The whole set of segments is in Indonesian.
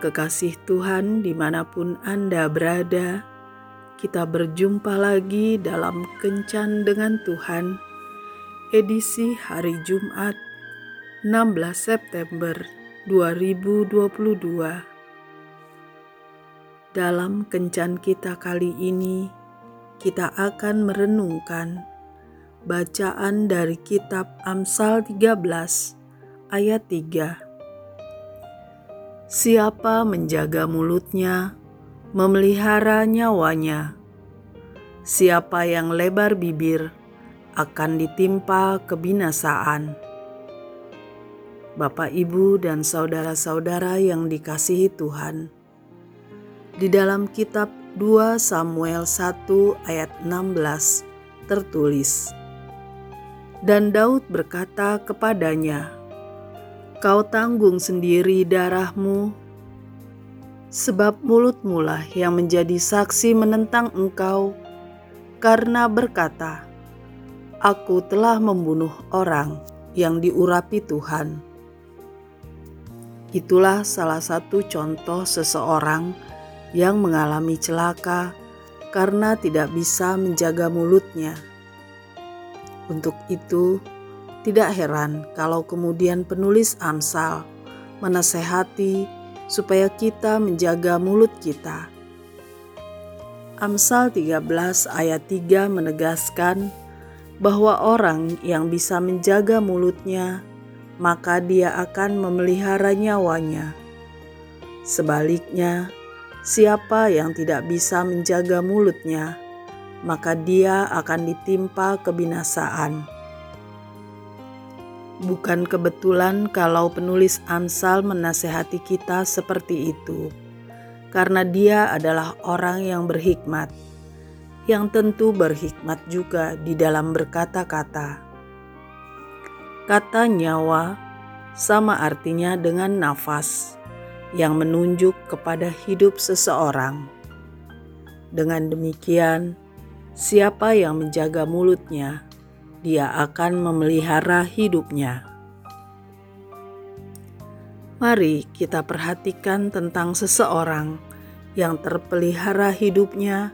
kekasih Tuhan, di mana pun Anda berada, kita berjumpa lagi dalam Kencan dengan Tuhan, edisi hari Jumat 16 September 2022. Dalam Kencan kita kali ini, kita akan merenungkan bacaan dari kitab Amsal 13 ayat 3 Siapa menjaga mulutnya, memelihara nyawanya. Siapa yang lebar bibir akan ditimpa kebinasaan. Bapak, ibu, dan saudara-saudara yang dikasihi Tuhan, di dalam kitab 2 Samuel 1 ayat 16 tertulis, Dan Daud berkata kepadanya, kau tanggung sendiri darahmu, sebab mulutmu lah yang menjadi saksi menentang engkau, karena berkata, Aku telah membunuh orang yang diurapi Tuhan. Itulah salah satu contoh seseorang yang mengalami celaka karena tidak bisa menjaga mulutnya. Untuk itu, tidak heran kalau kemudian penulis Amsal menasehati supaya kita menjaga mulut kita. Amsal 13 ayat 3 menegaskan bahwa orang yang bisa menjaga mulutnya, maka dia akan memelihara nyawanya. Sebaliknya, siapa yang tidak bisa menjaga mulutnya, maka dia akan ditimpa kebinasaan. Bukan kebetulan kalau penulis Amsal menasehati kita seperti itu, karena dia adalah orang yang berhikmat, yang tentu berhikmat juga di dalam berkata-kata. Kata nyawa sama artinya dengan nafas yang menunjuk kepada hidup seseorang. Dengan demikian, siapa yang menjaga mulutnya dia akan memelihara hidupnya. Mari kita perhatikan tentang seseorang yang terpelihara hidupnya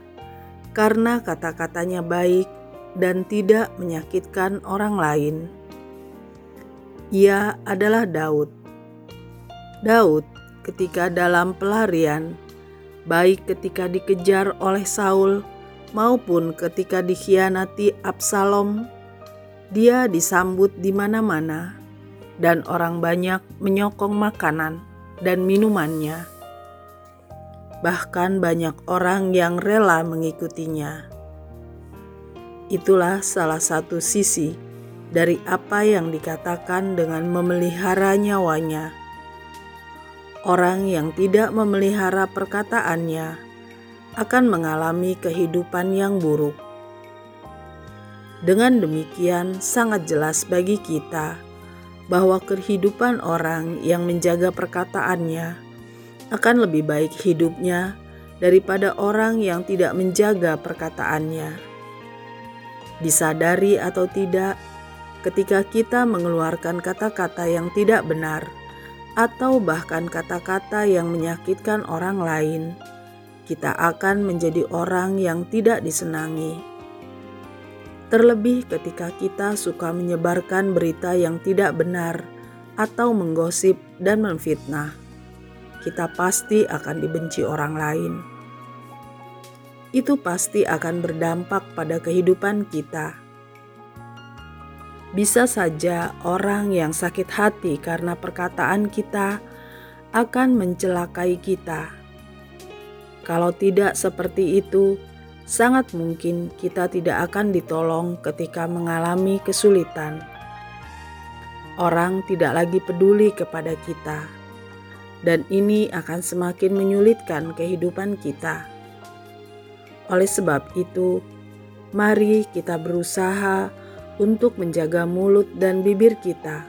karena kata-katanya baik dan tidak menyakitkan orang lain. Ia adalah Daud. Daud, ketika dalam pelarian, baik ketika dikejar oleh Saul maupun ketika dikhianati Absalom, dia disambut di mana-mana, dan orang banyak menyokong makanan dan minumannya. Bahkan, banyak orang yang rela mengikutinya. Itulah salah satu sisi dari apa yang dikatakan dengan memelihara nyawanya. Orang yang tidak memelihara perkataannya akan mengalami kehidupan yang buruk dengan demikian, sangat jelas bagi kita bahwa kehidupan orang yang menjaga perkataannya akan lebih baik hidupnya daripada orang yang tidak menjaga perkataannya. Disadari atau tidak, ketika kita mengeluarkan kata-kata yang tidak benar, atau bahkan kata-kata yang menyakitkan orang lain, kita akan menjadi orang yang tidak disenangi terlebih ketika kita suka menyebarkan berita yang tidak benar atau menggosip dan memfitnah. Kita pasti akan dibenci orang lain. Itu pasti akan berdampak pada kehidupan kita. Bisa saja orang yang sakit hati karena perkataan kita akan mencelakai kita. Kalau tidak seperti itu, sangat mungkin kita tidak akan ditolong ketika mengalami kesulitan. Orang tidak lagi peduli kepada kita, dan ini akan semakin menyulitkan kehidupan kita. Oleh sebab itu, mari kita berusaha untuk menjaga mulut dan bibir kita,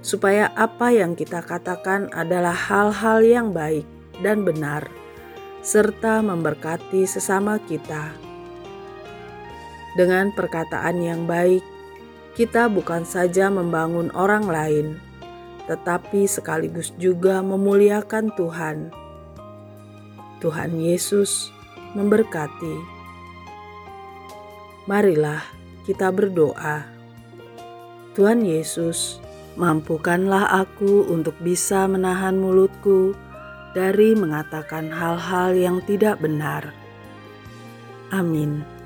supaya apa yang kita katakan adalah hal-hal yang baik dan benar serta memberkati sesama kita. Dengan perkataan yang baik, kita bukan saja membangun orang lain, tetapi sekaligus juga memuliakan Tuhan. Tuhan Yesus memberkati. Marilah kita berdoa. Tuhan Yesus, mampukanlah aku untuk bisa menahan mulutku dari mengatakan hal-hal yang tidak benar. Amin.